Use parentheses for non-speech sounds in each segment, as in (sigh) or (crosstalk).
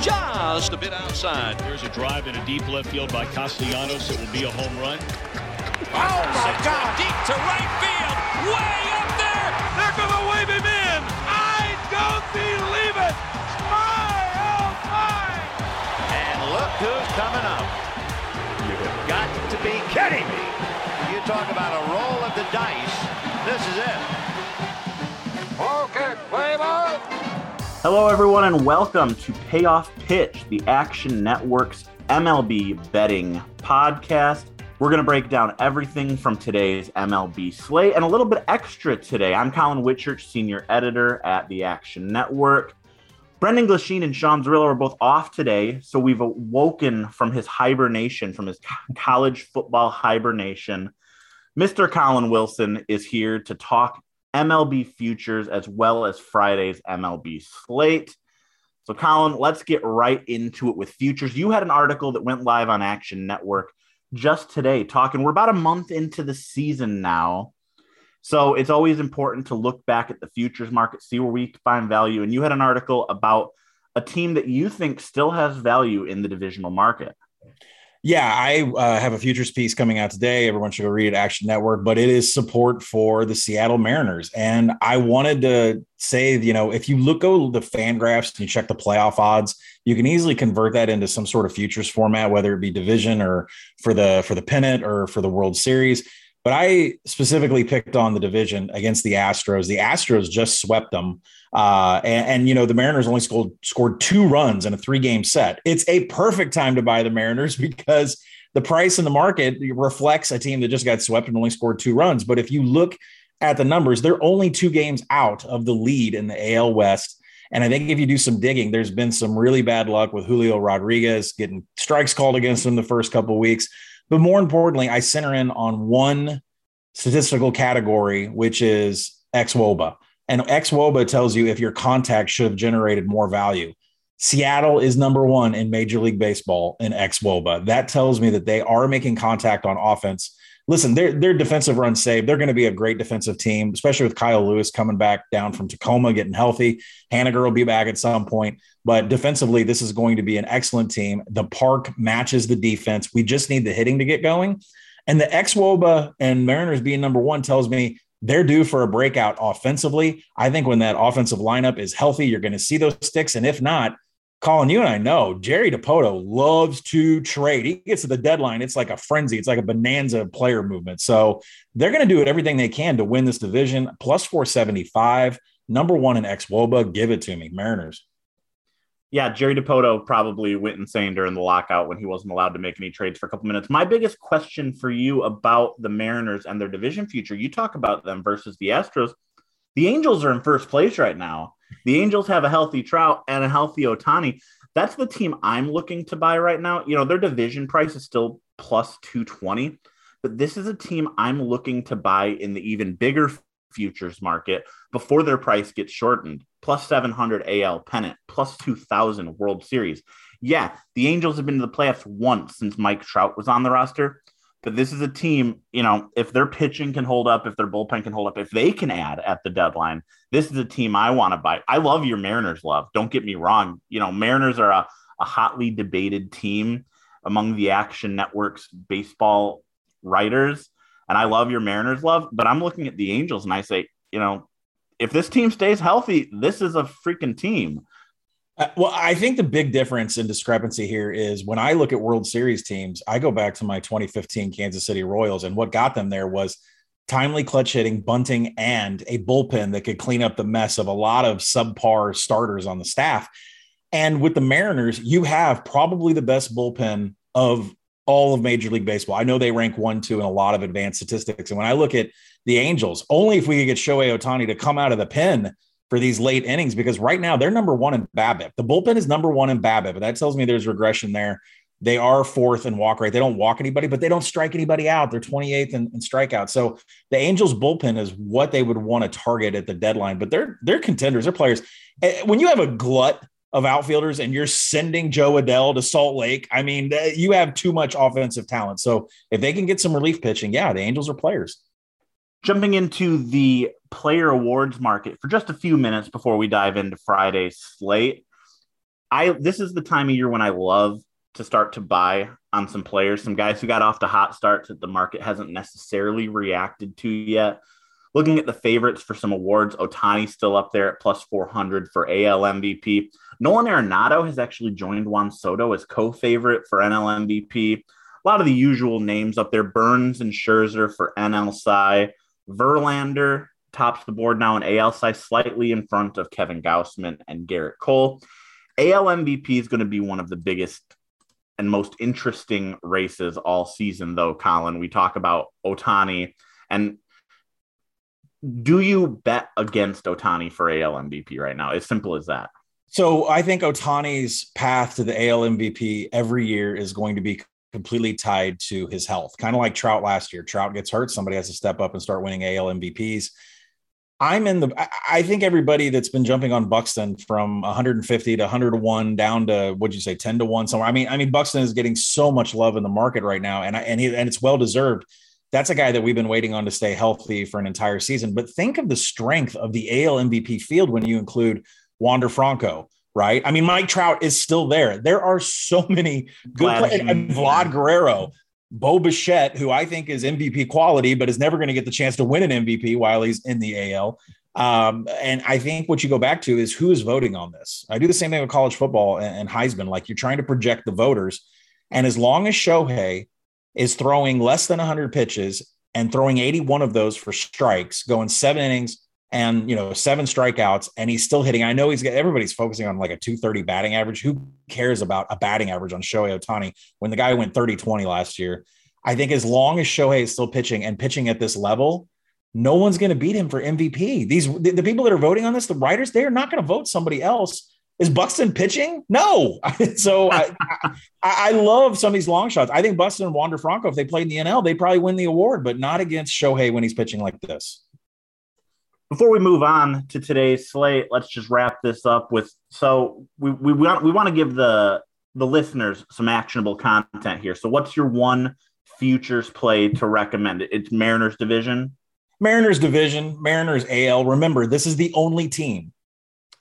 Just a bit outside. There's a drive in a deep left field by Castellanos. It will be a home run. Oh my God! Deep to right field. Way up there. They're gonna wave him in! I don't believe it! My oh my! And look who's coming up. You've got to be kidding me. You talk about a roll of the dice. This is it. Hello, everyone, and welcome to Payoff Pitch, the Action Network's MLB betting podcast. We're going to break down everything from today's MLB slate and a little bit extra today. I'm Collin Whitchurch, senior editor at the Action Network. Brendan Glasheen and Sean Zerillo are both off today, so we've awoken from his hibernation, from his college football hibernation. Mr. Collin Wilson is here to talk MLB futures as well as Friday's MLB slate. So, Collin, let's get right into it with futures. You had an article that went live on Action Network just today talking. We're about a month into the season now. So, it's always important to look back at the futures market, see where we find value. And you had an article about a team that you think still has value in the divisional market. Yeah, I uh, have a futures piece coming out today. Everyone should go read it, Action Network, but it is support for the Seattle Mariners. And I wanted to say, you know, if you look over the FanGraphs and you check the playoff odds, you can easily convert that into some sort of futures format, whether it be division or for the for the pennant or for the World Series. But I specifically picked on the division against the Astros. The Astros just swept them. Uh, and, and, you know, the Mariners only scored scored two runs in a three game set. It's a perfect time to buy the Mariners (laughs) because the price in the market reflects a team that just got swept and only scored two runs. But if you look at the numbers, they're only two games out of the lead in the AL West. And I think if you do some digging, there's been some really bad luck with Julio Rodriguez getting strikes called against him the first couple weeks. But more importantly, I center in on one statistical category, which is xwOBA. And xwOBA tells you if your contact should have generated more value. Seattle is number one in Major League Baseball in xwOBA. That tells me that they are making contact on offense. Listen, their their defensive run saved. They're going to be a great defensive team, especially with Kyle Lewis coming back down from Tacoma, getting healthy. Haniger will be back at some point. But defensively, this is going to be an excellent team. The park matches the defense. We just need the hitting to get going. And the xwOBA and Mariners being number one tells me they're due for a breakout offensively. I think when that offensive lineup is healthy, you're going to see those sticks. And if not, Collin, you and I know Jerry Dipoto loves to trade. He gets to the deadline. It's like a frenzy. It's like a bonanza player movement. So they're going to do everything they can to win this division. Plus 475, number one in xwOBA. Give it to me, Mariners. Yeah, Jerry Dipoto probably went insane during the lockout when he wasn't allowed to make any trades for a couple minutes. My biggest question for you about the Mariners and their division future, you talk about them versus the Astros. The Angels are in first place right now. The Angels have a healthy Trout and a healthy Ohtani. That's the team I'm looking to buy right now. You know, their division price is still plus 220, but this is a team I'm looking to buy in the even bigger futures market before their price gets shortened. Plus 700 AL pennant, plus 2000 World Series. Yeah, the Angels have been to the playoffs once since Mike Trout was on the roster, But this is a team, you know, if their pitching can hold up, if their bullpen can hold up, if they can add at the deadline, this is a team I want to buy. I love your Mariners love. Don't get me wrong. You know, Mariners are a, a hotly debated team among the Action Network's baseball writers. And I love your Mariners love, but I'm looking at the Angels and I say, you know, if this team stays healthy, this is a freaking team. Uh, well, I think the big difference in discrepancy here is when I look at World Series teams, I go back to my 2015 Kansas City Royals, and what got them there was timely clutch hitting, bunting, and a bullpen that could clean up the mess of a lot of subpar starters on the staff. And with the Mariners, you have probably the best bullpen of all of Major League Baseball. I know they rank one, two in a lot of advanced statistics. And when I look at the Angels, only if we could get Shohei Ohtani to come out of the pen for these late innings, because right now they're number one in BABIP. The bullpen is number one in BABIP, but that tells me there's regression there. They are fourth in walk rate. They don't walk anybody, but they don't strike anybody out. They're 28th in, in strikeout. So the Angels bullpen is what they would want to target at the deadline. But they're they're contenders. They're players. Eh, when you have a glut of outfielders and you're sending Jo Adell to Salt Lake, I mean, you have too much offensive talent. So if they can get some relief pitching, yeah, the Angels are players. Jumping into the player awards market for just a few minutes before we dive into Friday's slate. I this is the time of year when I love to start to buy on some players, some guys who got off to hot starts that the market hasn't necessarily reacted to yet. Looking at the favorites for some awards, Ohtani still up there at plus 400 for AL MVP. Nolan Arenado has actually joined Juan Soto as co-favorite for NL MVP. A lot of the usual names up there: Burnes and Scherzer for NL Cy. Verlander tops the board now in AL Cy, slightly in front of Kevin Gausman and Gerrit Cole. AL MVP is going to be one of the biggest and most interesting races all season, though, Collin. We talk about Ohtani And do you bet against Ohtani for AL MVP right now? As simple as that. So I think Ohtani's path to the AL MVP every year is going to be completely tied to his health, kind of like Trout last year. Trout gets hurt, somebody has to step up and start winning AL MVPs. I'm in the. I think everybody that's been jumping on Buxton from 150 to 101 down to what'd you say 10 to one somewhere. I mean, I mean Buxton is getting so much love in the market right now, and I, and he, and it's well deserved. That's a guy that we've been waiting on to stay healthy for an entire season. But think of the strength of the AL MVP field when you include Wander Franco, right? I mean, Mike Trout is still there. There are so many good players. And Vlad Guerrero, Bo Bichette, who I think is MVP quality, but is never going to get the chance to win an MVP while he's in the AL. Um, and I think what you go back to is who is voting on this. I do the same thing with college football and, and Heisman. Like you're trying to project the voters. And as long as Shohei is throwing less than 100 pitches and throwing 81 of those for strikes, going seven innings, and you know seven strikeouts and he's still hitting i know he's got everybody's focusing on like a 230 batting average who cares about a batting average on shohei ohtani when the guy went 30-20 last year i think as long as shohei is still pitching and pitching at this level no one's going to beat him for mvp these the, the people that are voting on this the writers they're not going to vote somebody else is Buxton pitching? No. (laughs) so I, I, I, love some of these long shots. I think Buxton and Wander Franco, if they played in the NL, they'd probably win the award, but not against Shohei when he's pitching like this. Before we move on to today's slate, let's just wrap this up with so we we want we want to give the the listeners some actionable content here. So what's your one futures play to recommend? It's Mariners division. Mariners division, Mariners AL. Remember, this is the only team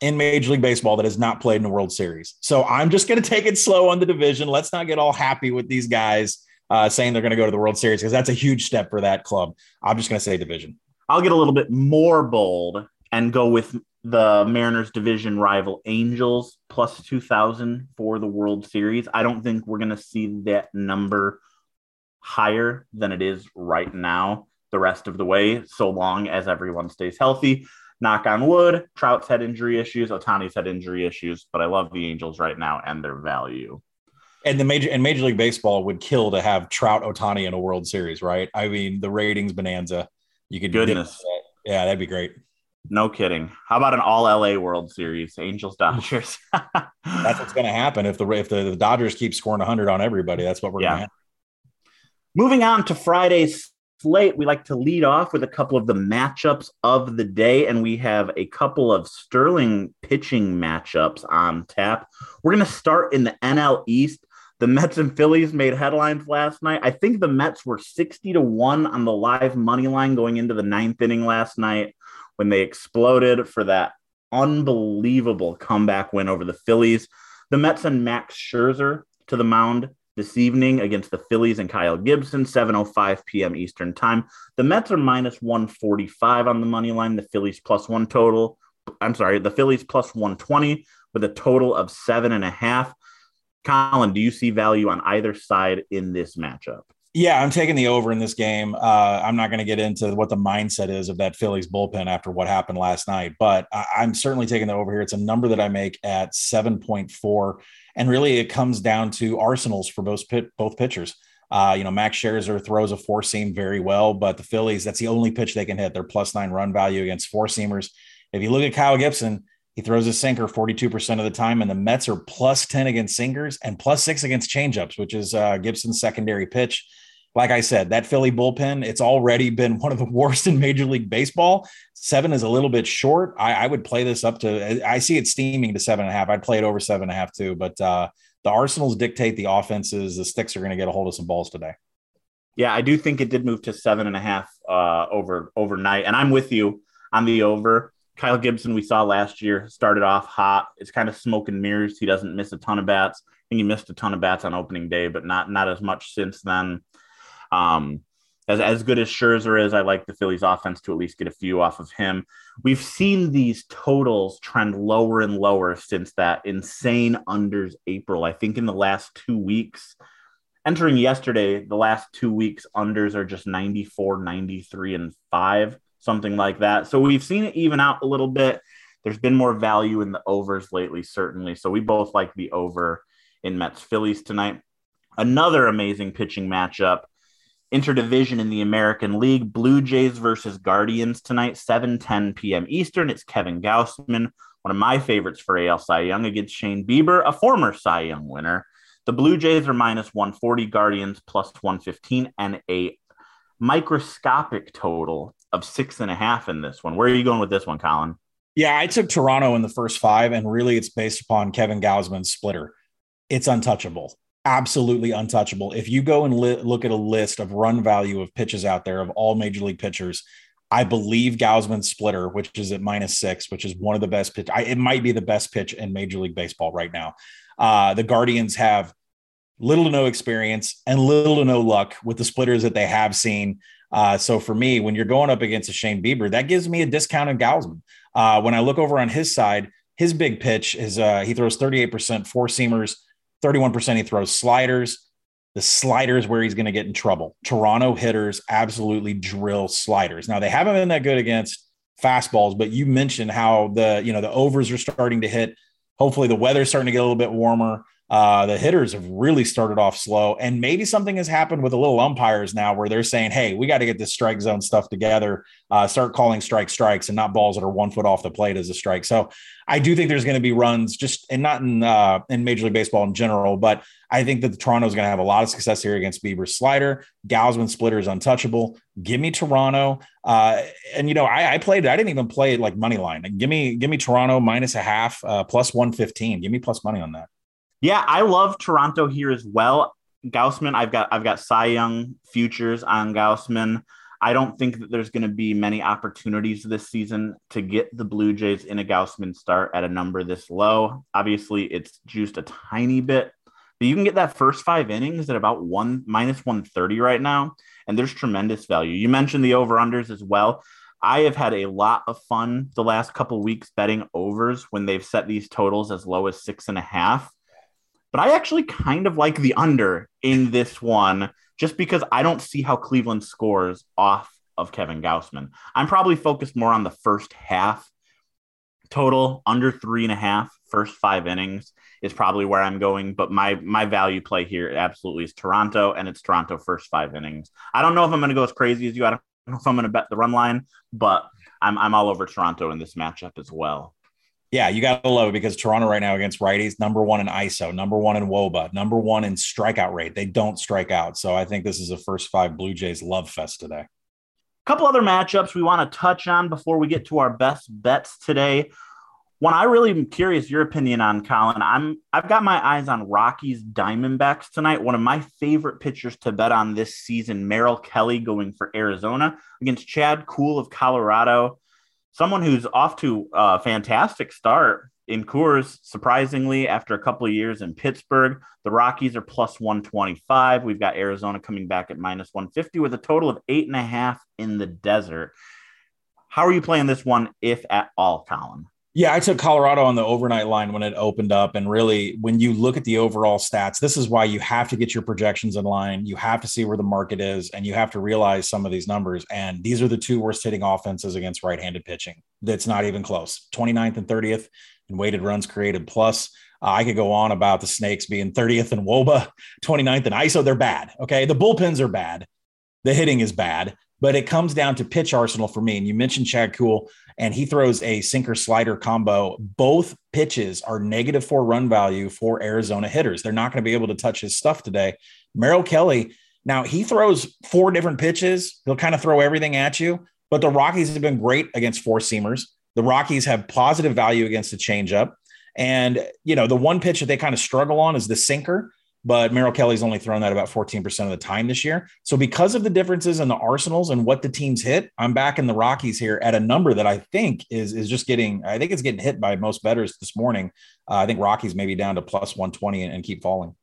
in Major League Baseball that has not played in a World Series. So I'm just going to take it slow on the division. Let's not get all happy with these guys uh, saying they're going to go to the World Series because that's a huge step for that club. I'm just going to say division. I'll get a little bit more bold and go with the Mariners division rival Angels plus 2000 for the World Series. I don't think we're going to see that number higher than it is right now the rest of the way, so long as everyone stays healthy. Knock on wood, Trout's had injury issues, Ohtani's had injury issues, but I love the Angels right now and their value. And the major and Major League Baseball would kill to have Trout Ohtani in a World Series, right? I mean, the ratings bonanza. You could goodness, that. yeah, that'd be great. No kidding. How about an all LA World Series, Angels Dodgers? (laughs) that's what's going to happen if the if the, the, Dodgers keep scoring 100 on everybody. That's what we're yeah. going to have. Moving on to Friday's slate, we like to lead off with a couple of the matchups of the day, and we have a couple of sterling pitching matchups on tap. We're going to start in the NL East. The Mets and Phillies made headlines last night. I think the Mets were 60 to 1 on the live money line going into the ninth inning last night when they exploded for that unbelievable comeback win over the Phillies. The Mets and Max Scherzer to the mound this evening against the Phillies and Kyle Gibson, 7:05 p.m. Eastern Time. The Mets are minus 145 on the money line. The Phillies plus one total. I'm sorry, the Phillies plus 120 with a total of seven and a half. Collin, do you see value on either side in this matchup? Yeah, I'm taking the over in this game. Uh, I'm not going to get into what the mindset is of that Phillies bullpen after what happened last night, but I- I'm certainly taking the over here. It's a number that I make at 7.4, and really it comes down to arsenals for both pit- both pitchers. Uh, you know, Max Scherzer throws a four seam very well, but the Phillies, that's the only pitch they can hit. They're plus nine run value against four seamers. If you look at Kyle Gibson, he throws a sinker 42% of the time, and the Mets are plus 10 against sinkers and plus six against changeups, which is uh, Gibson's secondary pitch. Like I said, that Philly bullpen, it's already been (laughs) one of the worst in Major League Baseball. Seven is a little bit short. I, I would play this up to, I see it steaming to seven and a half. I'd play it over seven and a half too, but uh, the Arsenals dictate the offenses. The sticks are going to get a hold of some balls today. Yeah, I do think it did move to seven and a half uh, over overnight, and I'm with you on the over. Kyle Gibson, we saw last year, started off hot. It's kind of smoke and mirrors. He doesn't miss a ton of bats. I think he missed a ton of bats on opening day, but not not as much since then. Um, as, as good as Scherzer is, I like the Phillies offense to at least get a few off of him. We've seen these totals trend lower and lower since that insane unders April. I think in the last two weeks, entering yesterday, the last two weeks unders are just 94, 93, and five something like that. So we've seen it even out a little bit. There's been more value in the overs lately, certainly. So we both like the over in Mets Phillies tonight. Another amazing pitching matchup. Interdivision in the American League, Blue Jays versus Guardians tonight, 7 10 p.m. Eastern. It's Kevin Gausman, one of my favorites for AL Cy Young, against Shane Bieber, a former Cy Young winner. The Blue Jays are minus 140, Guardians plus 115, and a microscopic total of six and a half in this one. Where are you going with this one, Collin? Yeah, I took Toronto in the first five, and really it's based upon Kevin Gausman's splitter. It's untouchable, absolutely untouchable. If you go and li- look at a list of run value of pitches out there of all major league pitchers, I believe Gausman's splitter, which is at minus six, which is one of the best pitch. I, it might be the best pitch in Major League Baseball right now. Uh, the Guardians have little to no experience and little to no luck with the splitters that they have seen. Uh, so for me, when you're going up against a Shane Bieber, that gives me a discounted Gausman. Uh, when I look over on his side, his big pitch is uh, he throws 38% four seamers, 31% he throws sliders. The sliders where he's going to get in trouble. Toronto hitters absolutely drill sliders. Now they haven't been that good against fastballs, but you mentioned how the you know the overs are starting to hit. Hopefully the weather's starting to get a little bit warmer. Uh, the hitters have really started off slow, and maybe something has happened with the little umpires now where they're saying, "Hey, we got to get this strike zone stuff together. Uh, start calling strike strikes and not balls that are one foot off the plate as a strike." So, I do think there's going to be runs, just and not in uh, in Major League Baseball in general, but I think that the Toronto is going to have a lot of success here against Bieber's slider. Gausman splitter is untouchable. Give me Toronto, uh, and you know I, I, played. I didn't even play it like money line. Give me give me Toronto minus a half, uh, plus one fifteen. Give me plus money on that. Yeah, I love Toronto here as well. Gausman, I've got I've got Cy Young futures on Gausman. I don't think that there's going to be many opportunities this season to get the Blue Jays in a Gausman start at a number this low. Obviously, it's juiced a tiny bit, but you can get that first five innings at about one minus 130 right now, and there's tremendous value. You mentioned the over unders as well. I have had a lot of fun the last couple weeks betting overs when they've set these totals as low as six and a half but I actually kind of like the under in this one just because I don't see how Cleveland scores off of Kevin Gausman. I'm probably focused more on the first half total under three and a half first five innings is probably where I'm going. But my my value play here absolutely is Toronto, and it's Toronto first five innings. I don't know if I'm going to go as crazy as you. I don't know if I'm going to bet the run line, but I'm I'm all over Toronto in this matchup as well. Yeah, you got to love it because Toronto right now against righties, number one in ISO, number one in WOBA, number one in strikeout rate. They don't strike out. So I think this is a first five Blue Jays love fest today. A couple other matchups we want to touch on before we get to our best bets today. One I really am curious your opinion on, Collin. I'm I've got my eyes on Rockies Diamondbacks tonight. One of my favorite pitchers to bet on this season, Merrill Kelly going for Arizona against Chad Kuhl of Colorado. Someone who's off to a fantastic start in Coors, surprisingly, after a couple of years in Pittsburgh. The Rockies are plus 125. We've got Arizona coming back at minus 150 with a total of eight and a half in the desert. How are you playing this one, if at all, Collin? Yeah, I took Colorado on the overnight line when it opened up. And really, when you look at the overall stats, this is why you have to get your projections in line. You have to see where the market is, and you have to realize some of these numbers. And these are the two worst hitting offenses against right handed pitching. That's not even close 29th and 30th in weighted runs created plus. Uh, I could go on about the Snakes being 30th in Woba, 29th in ISO. They're bad. Okay. The bullpens are bad. The hitting is bad, but it comes down to pitch arsenal for me. And you mentioned Chad Kuhl, and he throws a sinker slider combo. Both pitches are negative four run value for Arizona hitters. They're not going to be able to touch his stuff today. Merrill Kelly, now he throws four different pitches. He'll kind of throw everything at you, but the Rockies have been great against four seamers. The Rockies have positive value against the changeup. And, you know, the one pitch that they kind of struggle on is the sinker but Merrill Kelly's only thrown that about 14% of the time this year. So because of the differences in the arsenals and what the teams hit, I'm back in the Rockies here at a number that I think is is just getting I think it's getting hit by most bettors this morning. Uh, I think Rockies maybe down to plus 120 and, and keep falling.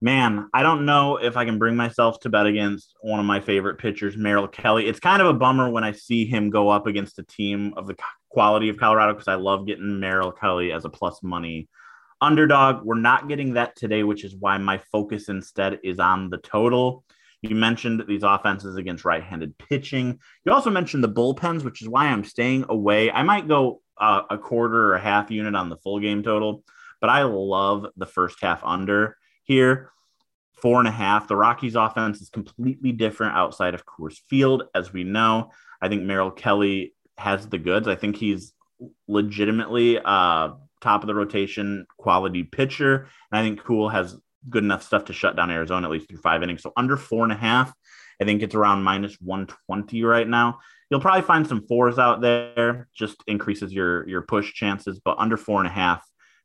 Man, I don't know if I can bring myself to bet against one of my favorite pitchers, Merrill Kelly. It's kind of a bummer when I see him go up against a team of the quality of Colorado because I love getting Merrill Kelly as a plus money underdog. We're not getting that today, which is why my focus instead is on the total. You mentioned these offenses against right handed pitching. You also mentioned the bullpens, which is why I'm staying away. I might go uh, a quarter or a half unit on the full game total, but I love the first half under here. Four and a half. The Rockies offense is completely different outside of Coors Field, as we know. I think Merrill Kelly has the goods. I think he's legitimately uh, top of the rotation quality pitcher. And I think Kuhl has good enough stuff to shut down Arizona at least through five innings. So under four and a half, I think it's around minus 120 right now. You'll probably find some fours out there, just increases your your push chances, but under four and a half,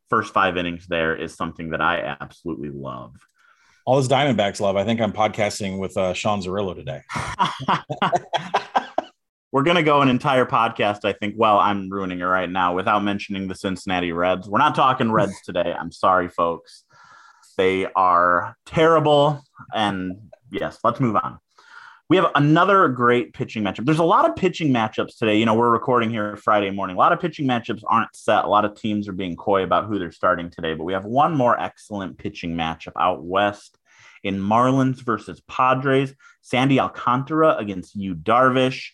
first five innings there is something that I absolutely love. All those Diamondbacks love. I think I'm podcasting with uh, Sean Zerillo today. (laughs) (laughs) we're going to go an entire podcast, I think. Well, I'm ruining it right now without mentioning the Cincinnati Reds. We're not talking Reds today. I'm sorry, folks. They are terrible. And yes, let's move on. We have another great pitching matchup. There's a lot of pitching matchups today. You know, we're recording here Friday morning. A lot of pitching matchups aren't set. A lot of teams are being coy about who they're starting today, but we have one more excellent pitching matchup out west in Marlins versus Padres. Sandy Alcantara against Yu Darvish.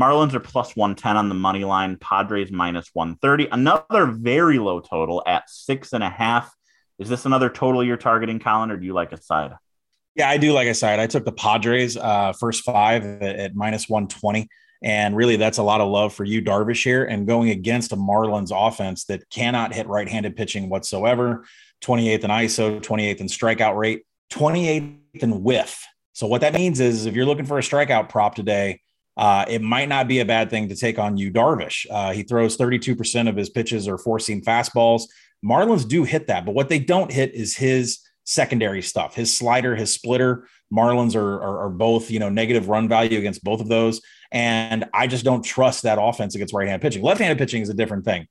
Marlins are plus 110 on the money line, Padres minus 130. Another very low total at six and a half. Is this another total you're targeting, Collin, or do you like a side? Yeah, I do like a side. I took the Padres uh, first five at, at minus 120. And really, that's a lot of love for Yu Darvish, here and going against a Marlins offense that cannot hit right handed pitching whatsoever. 28th in ISO, 28th in strikeout rate, 28th in whiff. So, what that means is if you're looking for a strikeout prop today, uh, it might not be a bad thing to take on Yu Darvish. Uh, he throws 32% of his pitches are four seam fastballs. Marlins do hit that, but what they don't hit is his secondary stuff, his slider, his splitter. Marlins are, are, are both, you know, negative run value against both of those. And I just don't trust that offense against right hand pitching. Left handed pitching is a different thing.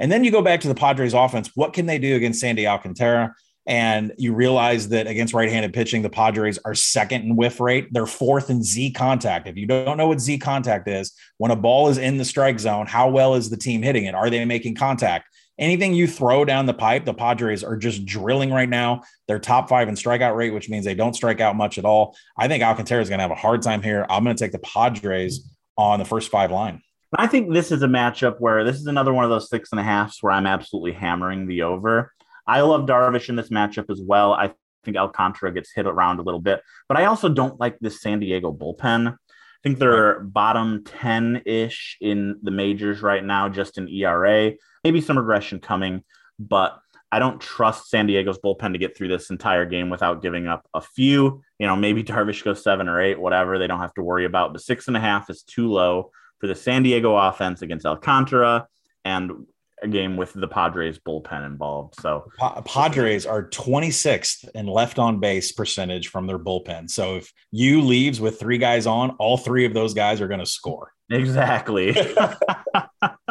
And then you go back to the Padres offense. What can they do against Sandy Alcantara? And you realize that against right-handed pitching, the Padres are second in whiff rate. They're fourth in Z contact. If you don't know what Z contact is, when a ball is in the strike zone, how well is the team hitting it? Are they making contact? Anything you throw down the pipe, the Padres are just drilling right now. They're top five in strikeout rate, which means they don't strike out much at all. I think Alcantara is going to have a hard time here. I'm going to take the Padres on the first five line. I think this is a matchup where this is another one of those six and a halfs where I'm absolutely hammering the over. I love Darvish in this matchup as well. I think Alcantara gets hit around a little bit, but I also don't like this San Diego bullpen. I think they're bottom 10 ish in the majors right now, just in ERA. Maybe some regression coming, but I don't trust San Diego's bullpen to get through this entire game without giving up a few. You know, maybe Darvish goes seven or eight, whatever. They don't have to worry about. But six and a half is too low for the San Diego offense against Alcantara. and a game with the Padres bullpen involved. So Pa- Padres are 26th in left on base percentage from their bullpen. So if you leaves with three guys on, all three of those guys are going to score. Exactly. (laughs)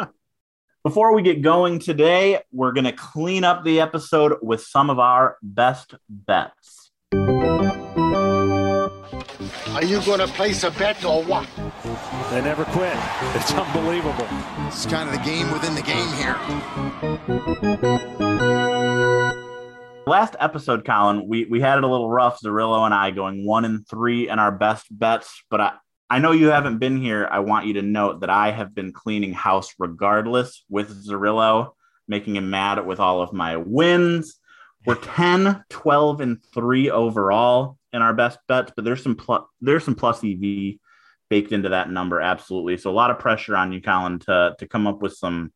(laughs) Before we get going today, we're going to clean up the episode with some of our best bets. Are you going to place a bet or what? They never quit. It's unbelievable. It's kind of the game within the game here. Last episode, Collin, we, we had it a little rough, Zerillo and I going one and three in our best bets, but I, I know you haven't been here. I want you to note that I have been cleaning house regardless with Zerillo, making him mad with all of my wins. We're 10, 12, and 3 overall in our best bets, but there's some plus there's some plus EV baked into that number, absolutely. So a lot of pressure on you, Collin, to to come up with some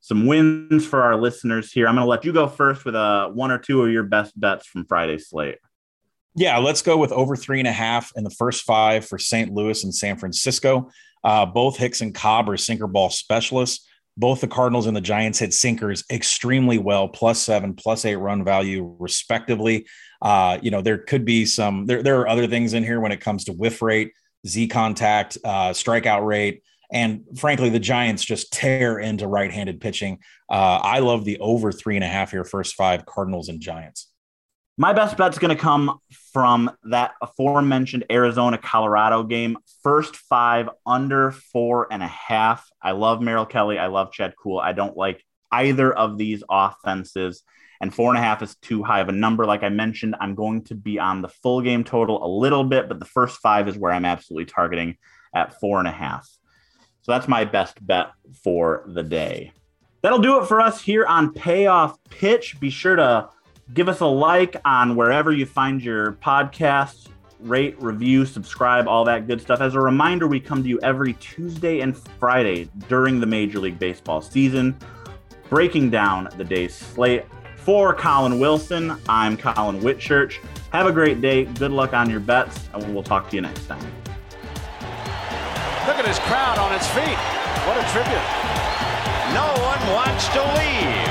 some wins for our listeners here. I'm going to let you go first with a one or two of your best bets from Friday's slate. Yeah, let's go with over three and a half in the first five for St. Louis and San Francisco. Uh, both Hicks and Cobb are sinker ball specialists. Both the Cardinals and the Giants hit sinkers extremely well, plus seven, plus eight run value, respectively. Uh, you know, there could be some, there, there are other things in here when it comes to whiff rate, Z contact, uh, strikeout rate. And frankly, the Giants just tear into right handed pitching. Uh, I love the over three and a half here, first five Cardinals and Giants. My best bet's going to come from that aforementioned Arizona Colorado game. First five under four and a half. I love Merrill Kelly. I love Chad Kuhl. I don't like either of these offenses. And four and a half is too high of a number. Like I mentioned, I'm going to be on the full game total a little bit, but the first five is where I'm absolutely targeting at four and a half. So that's my best bet for the day. That'll do it for us here on Payoff Pitch. Be sure to give us a like on wherever you find your podcasts, rate, review, subscribe, all that good stuff. As a reminder, we come to you every Tuesday and Friday during the Major League Baseball season, breaking down the day's slate. For Collin Wilson, I'm Collin Whitchurch. Have a great day. Good luck on your bets, and we'll talk to you next time. Look at his crowd on its feet. What a tribute. No one wants to leave.